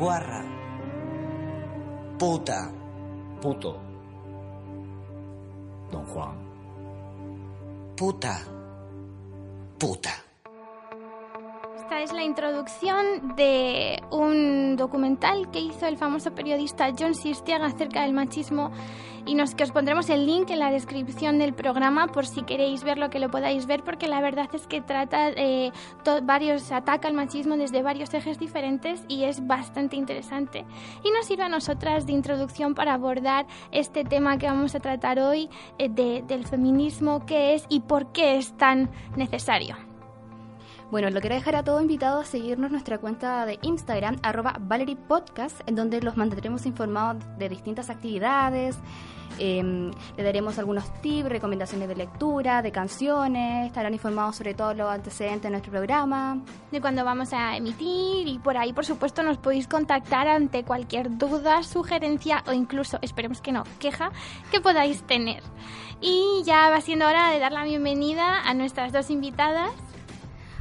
Guarra. Puta. Puto. Don Juan. Puta. Puta. Esta es la introducción de un documental que hizo el famoso periodista John Sistiaga acerca del machismo y nos, que os pondremos el link en la descripción del programa por si queréis verlo que lo podáis ver porque la verdad es que trata eh, varios ataca al machismo desde varios ejes diferentes y es bastante interesante y nos sirve a nosotras de introducción para abordar este tema que vamos a tratar hoy eh, de, del feminismo qué es y por qué es tan necesario. Bueno, lo quiero dejar a todos invitados a seguirnos nuestra cuenta de Instagram, arroba Valerie Podcast, en donde los mantendremos informados de distintas actividades. Em, le daremos algunos tips, recomendaciones de lectura, de canciones, estarán informados sobre todos los antecedentes de nuestro programa. De cuándo vamos a emitir y por ahí, por supuesto, nos podéis contactar ante cualquier duda, sugerencia o incluso, esperemos que no, queja que podáis tener. Y ya va siendo hora de dar la bienvenida a nuestras dos invitadas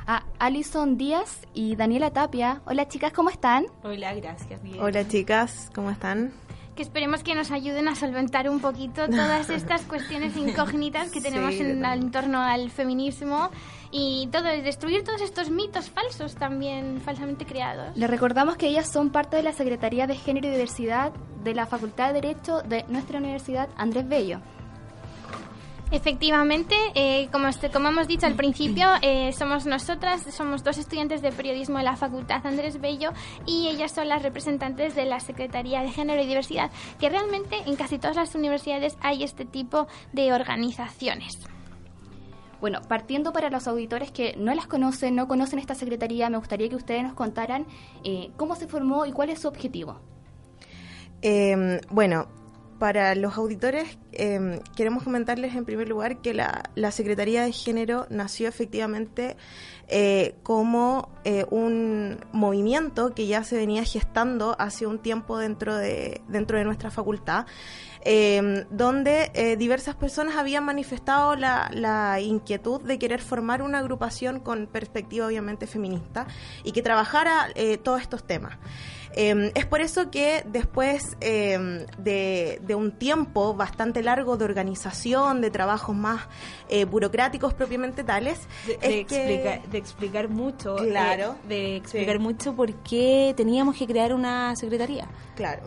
a Alison Díaz y Daniela Tapia. Hola chicas, ¿cómo están? Hola, gracias. Bien. Hola chicas, ¿cómo están? Que esperemos que nos ayuden a solventar un poquito todas estas cuestiones incógnitas que tenemos en, torno al feminismo y todo, destruir todos estos mitos falsos también falsamente creados. Les recordamos que ellas son parte de la Secretaría de Género y Diversidad de la Facultad de Derecho de nuestra universidad Andrés Bello. Efectivamente, eh, como, como hemos dicho al principio, eh, somos nosotras, somos dos estudiantes de periodismo de la Facultad Andrés Bello y ellas son las representantes de la Secretaría de Género y Diversidad, que realmente en casi todas las universidades hay este tipo de organizaciones. Bueno, partiendo para los auditores que no las conocen, no conocen esta secretaría, me gustaría que ustedes nos contaran eh, cómo se formó y cuál es su objetivo. Em, bueno, para los auditores, em, queremos comentarles en primer lugar que la, Secretaría de Género nació efectivamente eh, como eh, un movimiento que ya se venía gestando hace un tiempo dentro de, dentro de nuestra facultad. Em, donde eh, diversas personas habían manifestado la, la, inquietud de querer formar una agrupación con perspectiva obviamente feminista y que trabajara todos estos temas. Em, es por eso que después em, de, un tiempo bastante largo de organización, de trabajos más eh, burocráticos propiamente tales, de, explicar mucho, eh, claro, de explicar mucho por qué teníamos que crear una secretaría. Claro.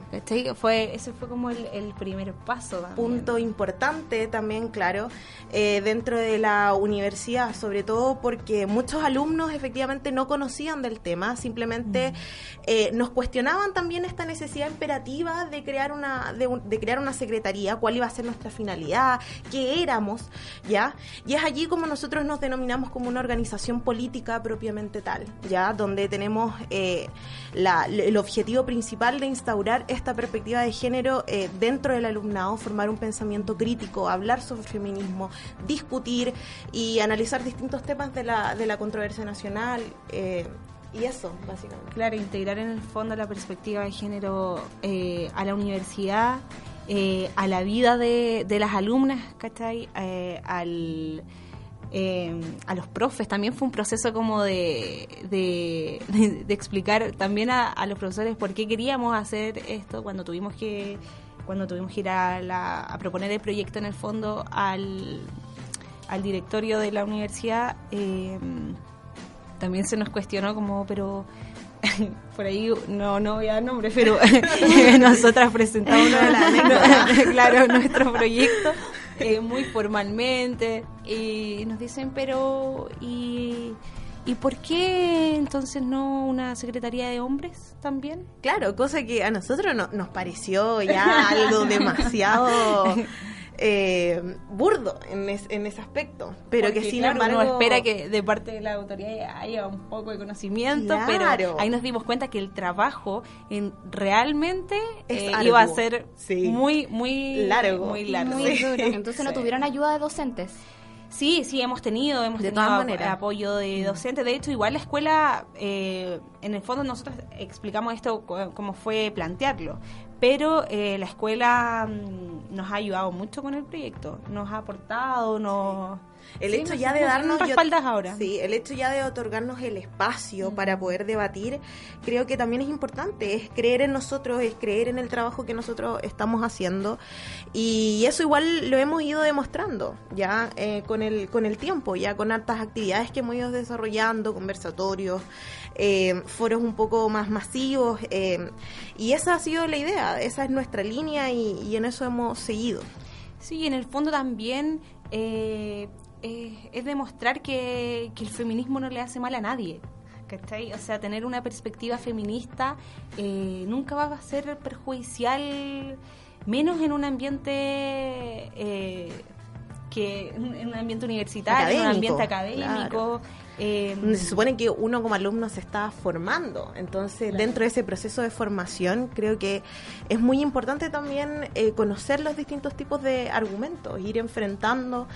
Fue, ese fue como el, primer paso. Punto importante también, claro, eh, dentro de la universidad, sobre todo porque muchos alumnos efectivamente no conocían del tema, simplemente mm. nos cuestionaban cuestionaban también esta necesidad imperativa de crear una de, crear una secretaría, cuál iba a ser nuestra finalidad, qué éramos, ¿ya? Y es allí como nosotros nos denominamos como una organización política propiamente tal, ¿ya? Donde tenemos eh, el objetivo principal de instaurar esta perspectiva de género eh, dentro del alumnado, formar un pensamiento crítico, hablar sobre feminismo, discutir y analizar distintos temas de la, de la controversia nacional. Eh, y eso, básicamente. Claro, integrar en el fondo la perspectiva de género eh, a la universidad, eh, a la vida de, de las alumnas, ¿cachai? Eh, al, a los profes. También fue un proceso como de, de, explicar también a, los profesores por qué queríamos hacer esto cuando tuvimos que cuando tuvimos que ir a, a proponer el proyecto en el fondo al, al directorio de la universidad. También se nos cuestionó como, pero por ahí no, no voy a dar nombre, pero nosotras presentamos claro, nuestro proyecto eh, muy formalmente y nos dicen, pero ¿y, ¿y por qué entonces no una secretaría de hombres también? Claro, cosa que a nosotros no, nos pareció ya algo demasiado eh, burdo en, en, ese aspecto, pero que sin embargo uno espera que de parte de la autoridad haya un poco de conocimiento, pero ahí nos dimos cuenta que el trabajo en, realmente eh, iba a ser muy muy largo, muy largo. Entonces no tuvieron ayuda de docentes. Sí, sí, hemos tenido, hemos tenido apoyo de docentes. De hecho, igual la escuela, eh, en el fondo nosotros explicamos esto cómo fue plantearlo pero eh, la escuela mm, nos ha ayudado mucho con el proyecto, nos ha aportado, nos... El Sí, hecho ya de nos darnos... yo- ahora. Sí, el hecho ya de otorgarnos el espacio para poder debatir, creo que también es importante, es creer en nosotros, es creer en el trabajo que nosotros estamos haciendo y eso igual lo hemos ido demostrando ya eh, con, el, con el tiempo, ya con hartas actividades que hemos ido desarrollando, conversatorios, eh, foros un poco más masivos eh, y esa ha sido la idea, esa es nuestra línea y, y en eso hemos seguido. Sí, en el fondo también eh, eh, es demostrar que, que el feminismo no le hace mal a nadie. ¿cachai? O sea, tener una perspectiva feminista eh, nunca va a ser perjudicial, menos en un ambiente eh, que en un ambiente universitario, en un ambiente académico. eh, donde se supone que uno como alumno se está formando. Entonces, dentro de ese proceso de formación, creo que es muy importante también eh, conocer los distintos tipos de argumentos, ir enfrentando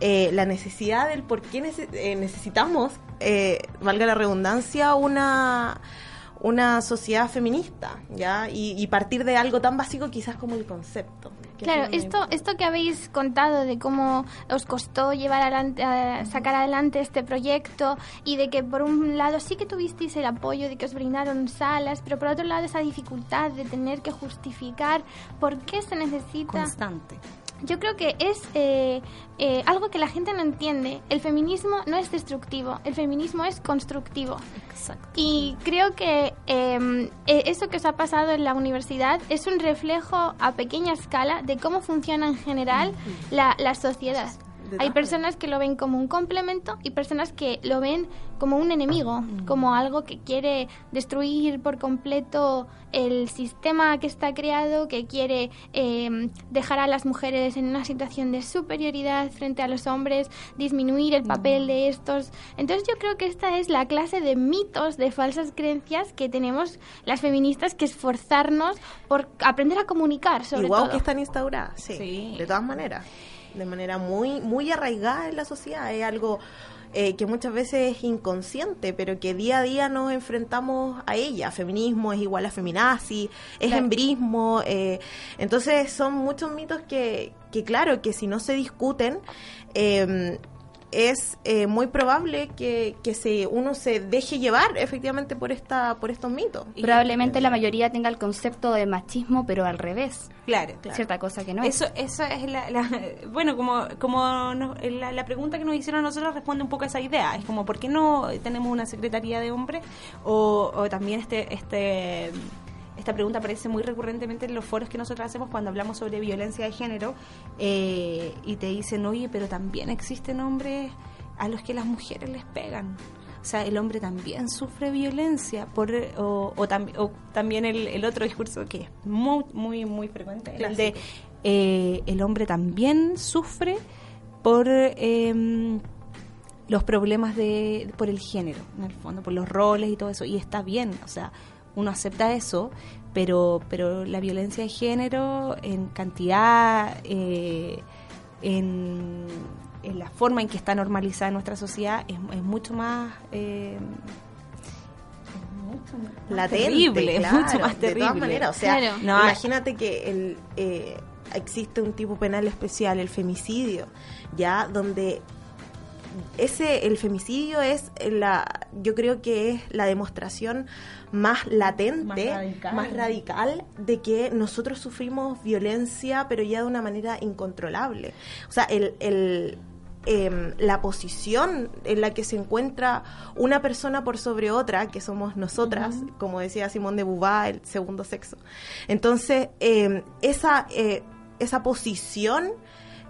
eh, la necesidad del por qué eh, necesitamos, eh, valga la redundancia, una una sociedad feminista, ¿ya? Y, y partir de algo tan básico quizás como el concepto. Claro, esto, esto que habéis contado de cómo os costó llevar adelante, sacar adelante este proyecto y de que por un lado sí que tuvisteis el apoyo de que os brindaron salas, pero por otro lado esa dificultad de tener que justificar por qué se necesita constante. Yo creo que es eh, eh, algo que la gente no entiende. El feminismo no es destructivo, el feminismo es constructivo. Exacto. Y creo que eh, eh, eso que os ha pasado en la universidad es un reflejo a pequeña escala de cómo funciona en general la, la sociedad. De Hay personas que lo ven como un complemento y personas que lo ven como un enemigo, como algo que quiere destruir por completo el sistema que está creado, que quiere eh, dejar a las mujeres en una situación de superioridad frente a los hombres, disminuir el papel de estos. Entonces yo creo que esta es la clase de mitos, de falsas creencias que tenemos las feministas que esforzarnos por aprender a comunicar sobre Igual todo. que están instauradas, sí, Sí. de todas maneras, de manera muy muy arraigada en la sociedad, es algo eh, que muchas veces es inconsciente, pero que día a día nos enfrentamos a ella. Feminismo es igual a feminazi, es Claro. embrismo, eh, entonces son muchos mitos que, que claro, que si no se discuten, eh, es eh, muy probable que, que se, uno se deje llevar efectivamente por esta por estos mitos. Probablemente la mayoría tenga el concepto de machismo, pero al revés. Claro. Cierta cosa que no es. Eso, eso es la, la- bueno, como, como nos- la, la pregunta que nos hicieron a nosotros responde un poco a esa idea. Es como, ¿por qué no tenemos una secretaría de hombres? O, o también este, este, esta pregunta aparece muy recurrentemente en los foros que nosotros hacemos cuando hablamos sobre violencia de género eh, y te dicen, oye, pero también existen hombres a los que las mujeres les pegan. O sea, el hombre también sufre violencia por, o, o, tam- o también el, el otro discurso que es muy, muy, muy frecuente, el de eh, el hombre también sufre por em, los problemas de por el género, en el fondo, por los roles y todo eso, y está bien, o sea, uno acepta eso, pero pero la violencia de género en cantidad, eh, en, en la forma en que está normalizada en nuestra sociedad es, es mucho más eh, es mucho más latente, terrible, claro, mucho más De terrible. todas maneras, o sea, Claro. No, imagínate que el, eh, existe un tipo penal especial, el femicidio, ya donde ese el femicidio es la yo creo que es la demostración más latente Más radical. más radical de que nosotros sufrimos violencia pero ya de una manera incontrolable o sea el, el em, la posición en la que se encuentra una persona por sobre otra, que somos nosotras, como decía Simón de Beauvoir, el segundo sexo. Entonces, em, esa, eh, esa posición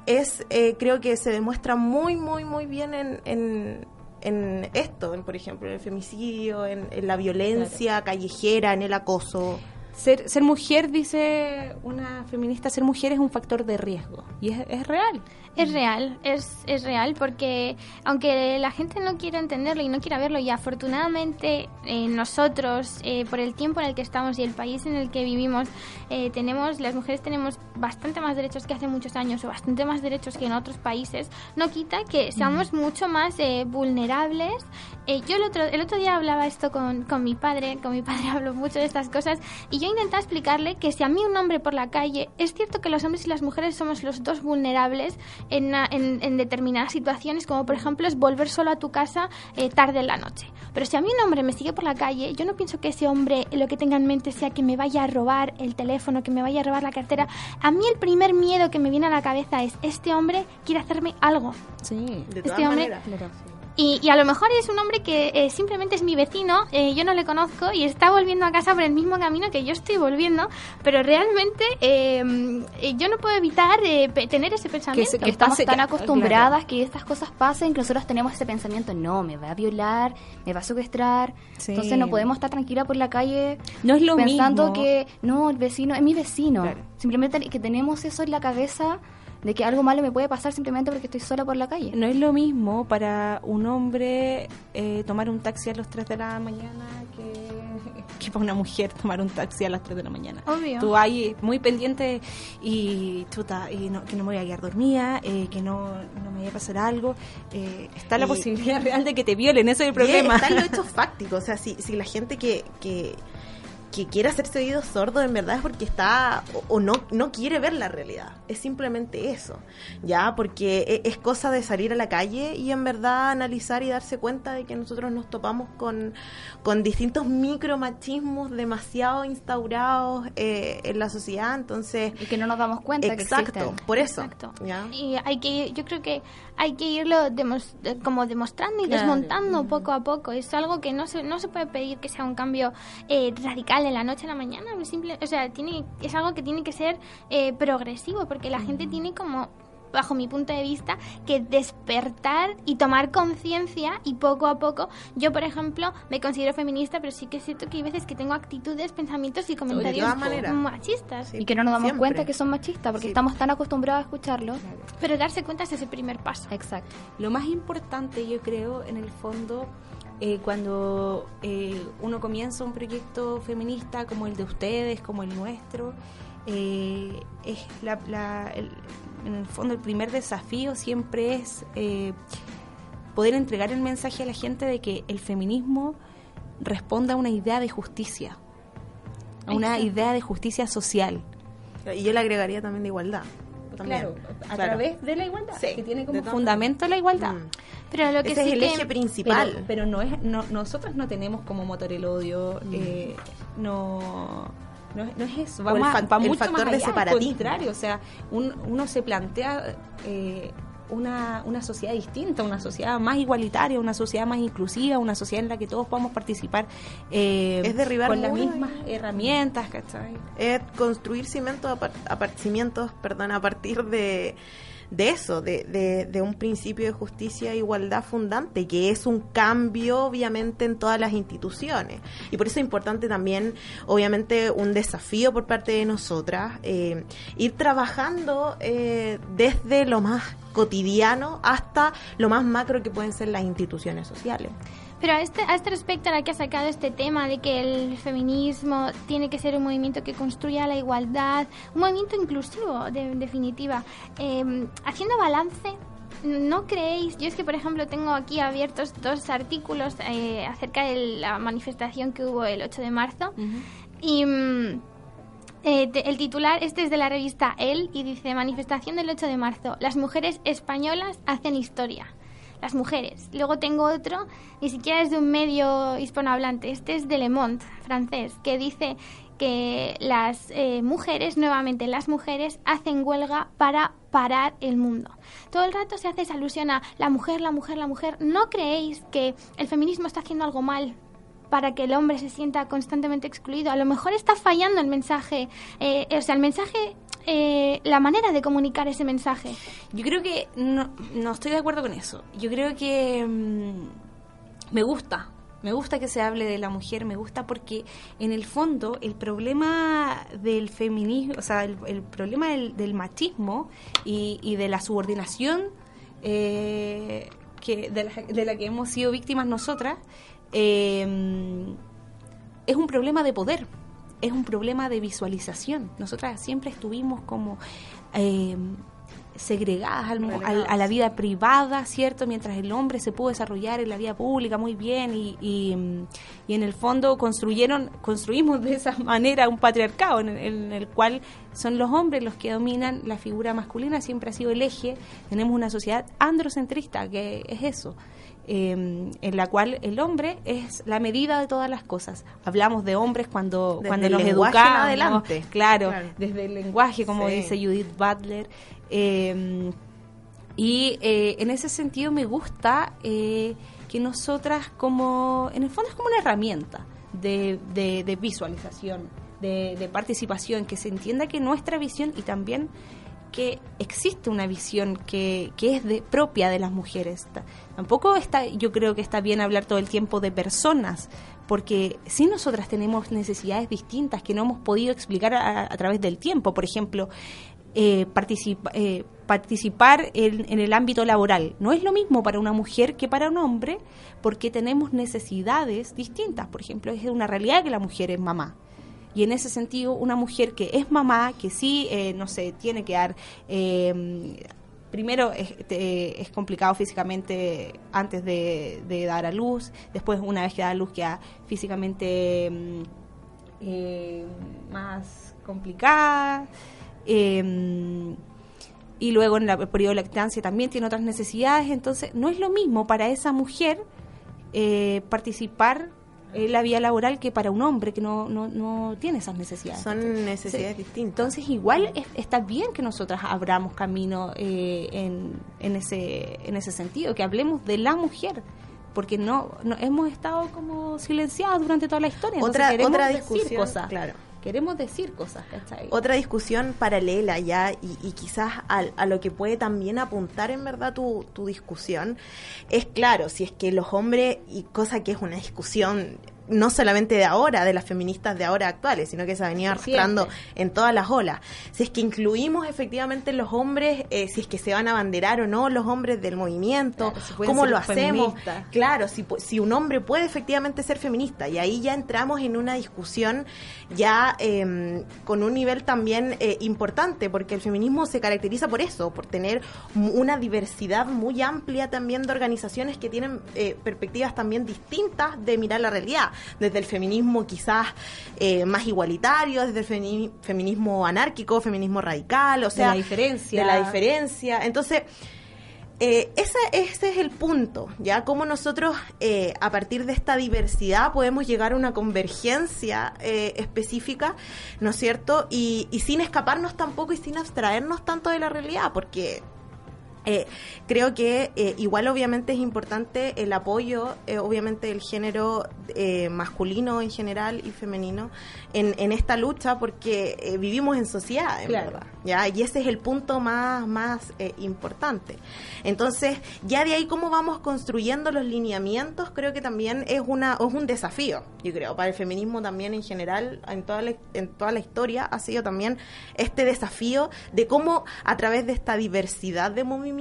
es, eh, creo que se demuestra muy, muy, muy bien en, en, en esto, en, por ejemplo, en el femicidio, en, en la violencia callejera, en el acoso. Ser, ser mujer, dice una feminista, ser mujer es un factor de riesgo. Y es, es real. Es real, es, es real porque aunque la gente no quiera entenderlo y no quiera verlo y afortunadamente eh, nosotros eh, por el tiempo en el que estamos y el país en el que vivimos eh, tenemos las mujeres tenemos bastante más derechos que hace muchos años o bastante más derechos que en otros países no quita que seamos mucho más eh, vulnerables Eh, yo el otro, el otro día hablaba esto con, con mi padre, con mi padre hablo mucho de estas cosas, y yo intentaba explicarle que si a mí un hombre por la calle, es cierto que los hombres y las mujeres somos los dos vulnerables en, en, en determinadas situaciones, como por ejemplo es volver solo a tu casa eh, tarde en la noche. Pero si a mí un hombre me sigue por la calle, yo no pienso que ese hombre lo que tenga en mente sea que me vaya a robar el teléfono, que me vaya a robar la cartera. A mí el primer miedo que me viene a la cabeza es, este hombre quiere hacerme algo. Sí, De Este todas hombre- maneras. Y, y a lo mejor es un hombre que eh, simplemente es mi vecino, eh, yo no le conozco y está volviendo a casa por el mismo camino que yo estoy volviendo, pero realmente eh, eh, yo no puedo evitar eh, tener ese pensamiento. se- que estamos tan que- acostumbradas que estas cosas pasen que nosotros tenemos ese pensamiento, no, me va a violar, me va a secuestrar. Sí. Entonces no podemos estar tranquila por la calle No es lo pensando mismo. que no, el vecino es mi vecino. Claro. Simplemente que tenemos eso en la cabeza de que algo malo me puede pasar simplemente porque estoy sola por la calle. No es lo mismo para un hombre eh, tomar un taxi a las 3 de la mañana que, que para una mujer tomar un taxi a las 3 de la mañana. Obvio. Tú ahí muy pendiente y, chuta, y no, que no me voy a quedar dormida, eh, que no, no me vaya a pasar algo. eh, está la Y- posibilidad real de que te violen, ese es el problema. Están los hechos fácticos. O sea, si, si la gente que, que, que quiere hacerse oído sordo en verdad es porque está o, o no, no quiere ver la realidad. Es simplemente eso. Ya, porque e- es cosa de salir a la calle y en verdad analizar y darse cuenta de que nosotros nos topamos con, con distintos micromachismos demasiado instaurados eh, en la sociedad. Entonces, Y que no nos damos cuenta que exacto, existen. por eso. Exacto. ¿ya? Y hay que, yo creo que hay que irlo demos- eh, como demostrando y Claro. desmontando poco a poco. Es algo que no se, no se puede pedir que sea un cambio eh, radical de la noche a la mañana. es Simple, o sea, tiene, es algo que tiene que ser eh, progresivo porque la gente tiene como bajo mi punto de vista, que despertar y tomar conciencia y poco a poco, yo por ejemplo me considero feminista, pero sí que es cierto que hay veces que tengo actitudes, pensamientos y comentarios machistas. Sí. Y que no nos damos Siempre. cuenta que son machistas porque Sí. estamos tan acostumbrados a escucharlo. Pero darse cuenta es ese primer paso. Exacto. Lo más importante, yo creo, en el fondo, eh, cuando eh, uno comienza un proyecto feminista como el de ustedes, como el nuestro, eh, es la, la- el- en el fondo el primer desafío siempre es eh, poder entregar el mensaje a la gente de que el feminismo responda a una idea de justicia, a una idea de justicia social. Y yo le agregaría también de igualdad. También. a Claro. través de la igualdad, Sí, que tiene como fundamento la igualdad. Mm. Pero lo que Ese sí es el que- eje principal. Pero, pero no es, no, nosotros no tenemos como motor el odio, Mm. eh, no, no, es- no es eso, O va, el fac- va el mucho factor más de allá, al separatismo. contrario, o sea, un- uno se plantea eh, una, una sociedad distinta, una sociedad más igualitaria, una sociedad más inclusiva, una sociedad en la que todos podamos participar eh, Es derribar con las mismas herramientas, ¿cachai? es construir cimientos a, par- a par- cimientos, perdón, a partir de, de eso, de, de, de un principio de justicia e igualdad fundante, que es un cambio obviamente en todas las instituciones. Y por eso es importante también, obviamente, un desafío por parte de nosotras, eh, ir trabajando eh, desde lo más cotidiano hasta lo más macro que pueden ser las instituciones sociales. Pero a este, a este respecto, ahora que ha sacado este tema de que el feminismo tiene que ser un movimiento que construya la igualdad, un movimiento inclusivo, de, en definitiva, eh, haciendo balance. ¿No creéis? Yo es que, por ejemplo, tengo aquí abiertos dos artículos eh, acerca de la manifestación que hubo el 8 de marzo. Y mm, eh, te- el titular, este es de la revista El, y dice, manifestación del 8 de marzo, las mujeres españolas hacen historia. Las mujeres. Luego tengo otro, ni siquiera es de un medio hispanohablante, este es de Le Monde, francés, que dice que las eh, mujeres, nuevamente las mujeres, hacen huelga para parar el mundo. Todo el rato se hace esa alusión a la mujer, la mujer, la mujer. ¿No creéis que el feminismo está haciendo algo mal para que el hombre se sienta constantemente excluido. A lo mejor está fallando el mensaje, eh, o sea, el mensaje, eh, la manera de comunicar ese mensaje. Yo creo que no, no estoy de acuerdo con eso. Yo creo que mm, me gusta, me gusta que se hable de la mujer, me gusta porque en el fondo el problema del feminismo, o sea, el, problema del, del machismo y, y de la subordinación eh, que de, la, de la que hemos sido víctimas nosotras, eh, es un problema de poder, es un problema de visualización. Nosotras siempre estuvimos como... eh, segregadas a la vida privada, ¿cierto? Mientras el hombre se pudo desarrollar en la vida pública muy bien y, y, en el fondo construyeron, construimos de esa manera un patriarcado en, en, el cual son los hombres los que dominan la figura masculina, siempre ha sido el eje. Tenemos una sociedad androcentrista, que es eso. Em, en la cual el hombre es la medida de todas las cosas. Hablamos de hombres cuando, cuando nos educamos. adelante. Claro, desde el lenguaje, como dice Judith Butler. Em, y eh, en ese sentido me gusta eh, que nosotras como, en el fondo es como una herramienta de, de, visualización, de, de participación, que se entienda que nuestra visión y también que existe una visión que, que es de, propia de las mujeres. Tampoco está, yo creo que está bien hablar todo el tiempo de personas, porque si nosotras tenemos necesidades distintas que no hemos podido explicar a, través del tiempo, por ejemplo, eh, eh, participar en, en, el ámbito laboral. No es lo mismo para una mujer que para un hombre porque tenemos necesidades distintas. Por ejemplo, es una realidad que la mujer es mamá. Y en ese sentido, una mujer que es mamá, que sí, eh, no sé, tiene que dar... Eh, primero es, complicado físicamente antes de, dar a luz, después una vez que da a luz queda físicamente mm, eh, más complicada. Em, y luego en el periodo de lactancia también tiene otras necesidades, entonces no es lo mismo para esa mujer participar la vía laboral que para un hombre que no, no, no tiene esas necesidades. Son necesidades distintas. Entonces, igual está bien que nosotras abramos camino eh, en, en, ese, en ese sentido, que hablemos de la mujer porque no, no hemos estado como silenciados durante toda la historia. Otra, otra discusión, cosas. Claro queremos decir cosas, Otra discusión paralela ya y, y quizás a, a, lo que puede también apuntar en verdad tu, tu discusión es claro, si es que los hombres, y cosa que es una discusión no solamente de ahora, de las feministas de ahora actuales, sino que se ha venido arrastrando en todas las olas. Si es que incluimos efectivamente los hombres, eh, si es que se van a abanderar o no los hombres del movimiento, cómo lo hacemos. Claro, si, si un hombre puede efectivamente ser feminista, y ahí ya entramos en una discusión ya em, con un nivel también eh, importante, porque el feminismo se caracteriza por eso, por tener una diversidad muy amplia también de organizaciones que tienen eh, perspectivas también distintas de mirar la realidad desde el feminismo quizás eh, más igualitario, desde el feminismo anárquico, feminismo radical, o sea, de la diferencia. De la diferencia. Entonces, eh, ese, ese, es el punto, ¿ya? Cómo nosotros, eh, a partir de esta diversidad, podemos llegar a una convergencia específica, ¿no es cierto? Y, y, sin escaparnos tampoco y sin abstraernos tanto de la realidad, porque eh, creo que eh, igual obviamente es importante el apoyo, eh, obviamente del género masculino en general y femenino en, en esta lucha porque vivimos en sociedad, en verdad, ¿ya? Y ese es el punto más, más importante. Entonces, ya de ahí cómo vamos construyendo los lineamientos, creo que también es, una, es un desafío, yo creo, para el feminismo también en general, en toda, la, en toda la historia, ha sido también este desafío de cómo a través de esta diversidad de movimientos,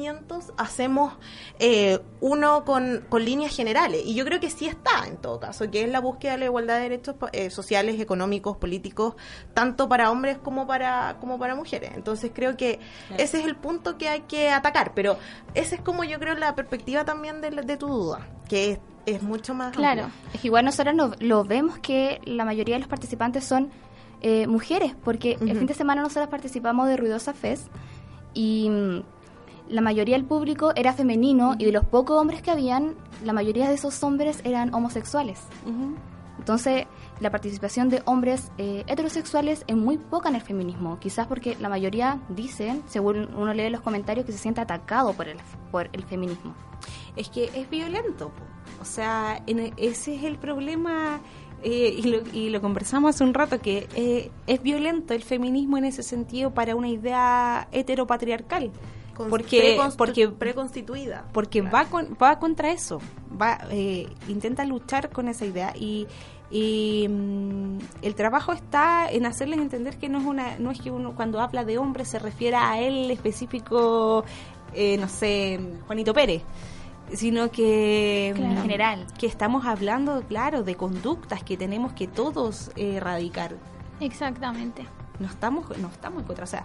hacemos eh, uno con, líneas generales. Y yo creo que sí está, en todo caso, que es la búsqueda de la igualdad de derechos eh, sociales, económicos, políticos, tanto para hombres como para, como para mujeres. Entonces creo que ese es el punto que hay que atacar. Pero esa es como yo creo la perspectiva también de, de tu duda, que es, mucho más... Claro, es que igual nosotros lo, vemos que la mayoría de los participantes son eh, mujeres, porque el fin de semana nosotros participamos de Ruidosa Fest y mm, la mayoría del público era femenino y de los pocos hombres que habían, la mayoría de esos hombres eran homosexuales. Entonces, la participación de hombres eh, heterosexuales es muy poca en el feminismo, quizás porque la mayoría dicen, según uno lee los comentarios, que se siente atacado por el, por el feminismo. Es que es violento, o sea, e, ese es el problema eh, y, lo, y, lo, conversamos hace un rato, que eh, es violento el feminismo en ese sentido para una idea heteropatriarcal porque porque preconstituida. porque va va contra eso. Va eh, intenta luchar con esa idea y y mm, el trabajo está en hacerles entender que no es una no es que uno cuando habla de hombre se refiera a él específico eh, no sé Juanito Pérez sino que en mm, general. que estamos hablando claro de conductas que tenemos que todos erradicar. Exactamente. No estamos no estamos en contra o sea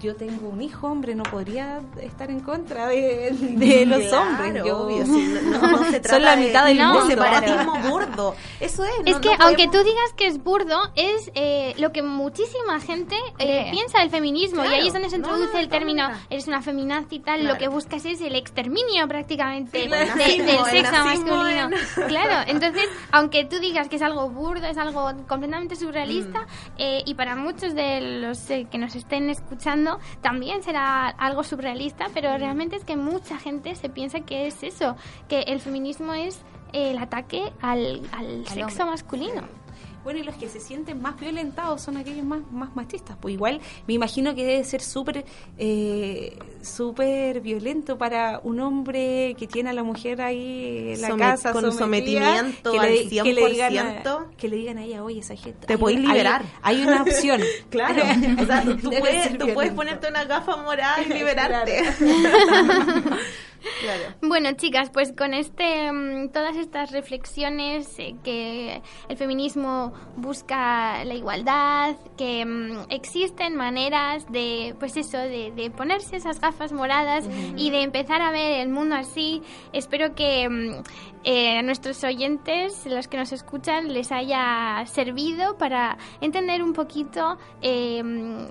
yo tengo un hijo hombre, no podría estar en contra de, de los Claro, hombres. Yo, obvio, sí, no, no- no se trata Son la mitad de, del de mundo. separatismo burdo. Eso es. Es no- que no aunque podemos- tú digas que es burdo, es eh, lo que muchísima gente eh, piensa del feminismo. y Claro. ahí es donde se introduce no, el término, eres una feminazi y tal. Lo Claro. que buscas es el exterminio prácticamente Sí, de- del el sexo masculino. en- Claro, entonces, aunque tú digas que es algo burdo, es algo completamente surrealista, Mm. eh, y para muchos de los eh, que nos estén escuchando también será algo surrealista, pero realmente es que mucha gente se piensa que es eso, que el feminismo es el ataque al, al sexo hombre. masculino. Bueno, y los que se sienten más violentados son aquellos más, más machistas. Pues igual me imagino que debe ser súper eh, súper violento para un hombre que tiene a la mujer ahí en la Somet- casa con sometimiento que al le, que le digan 100%. a, que le digan a ella, oye, esa gente... Te podéis hay- liberar. Hay, una opción. Claro, o sea, tú, puedes, tú puedes ponerte una gafa morada y liberarte. claro. Bueno, chicas, pues con este, mm, todas estas reflexiones eh, que el feminismo busca la igualdad, que mm, existen maneras de, pues eso, de, de ponerse esas gafas moradas y de empezar a ver el mundo así. Espero que mm, eh, a nuestros oyentes, los que nos escuchan, les haya servido para entender un poquito eh,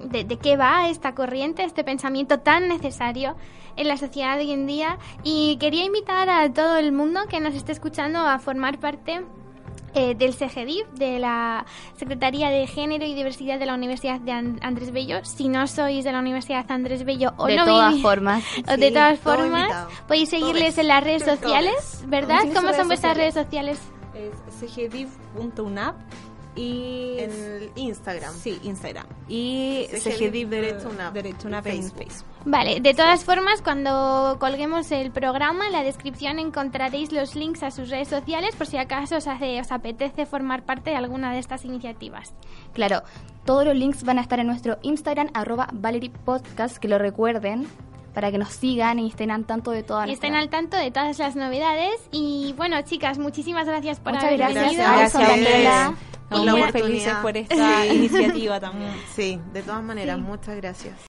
de, de qué va esta corriente, este pensamiento tan necesario en la sociedad de hoy en día. Y quería invitar a todo el mundo que nos esté escuchando a formar parte eh, del CGDIF, de la Secretaría de Género y Diversidad de la Universidad de An- Andrés Bello. Si no sois de la Universidad Andrés Bello o de no todas vivís- formas. o de todas formas, invitado. podéis seguirles en las redes sociales, ¿verdad? ¿Cómo ¿Cómo son vuestras redes redes sociales? Es cgdiv.unap y... En el Instagram. Sí, Instagram. Y CGDIV Derecho UNAP. Derecho UNAP En Facebook. Facebook. Vale, de todas formas, cuando colguemos el programa, en la descripción encontraréis los links a sus redes sociales por si acaso os, hace, os apetece formar parte de alguna de estas iniciativas. Claro, todos los links van a estar en nuestro Instagram, arroba Valerie Podcast, que lo recuerden, para que nos sigan y estén al tanto de todas Y estén al tanto de todas las novedades. Y bueno, chicas, muchísimas gracias por Muchas haber gracias. venido. Gracias Gracias, muy oportunidad. felices por esta iniciativa también. Sí, de todas maneras, muchas gracias.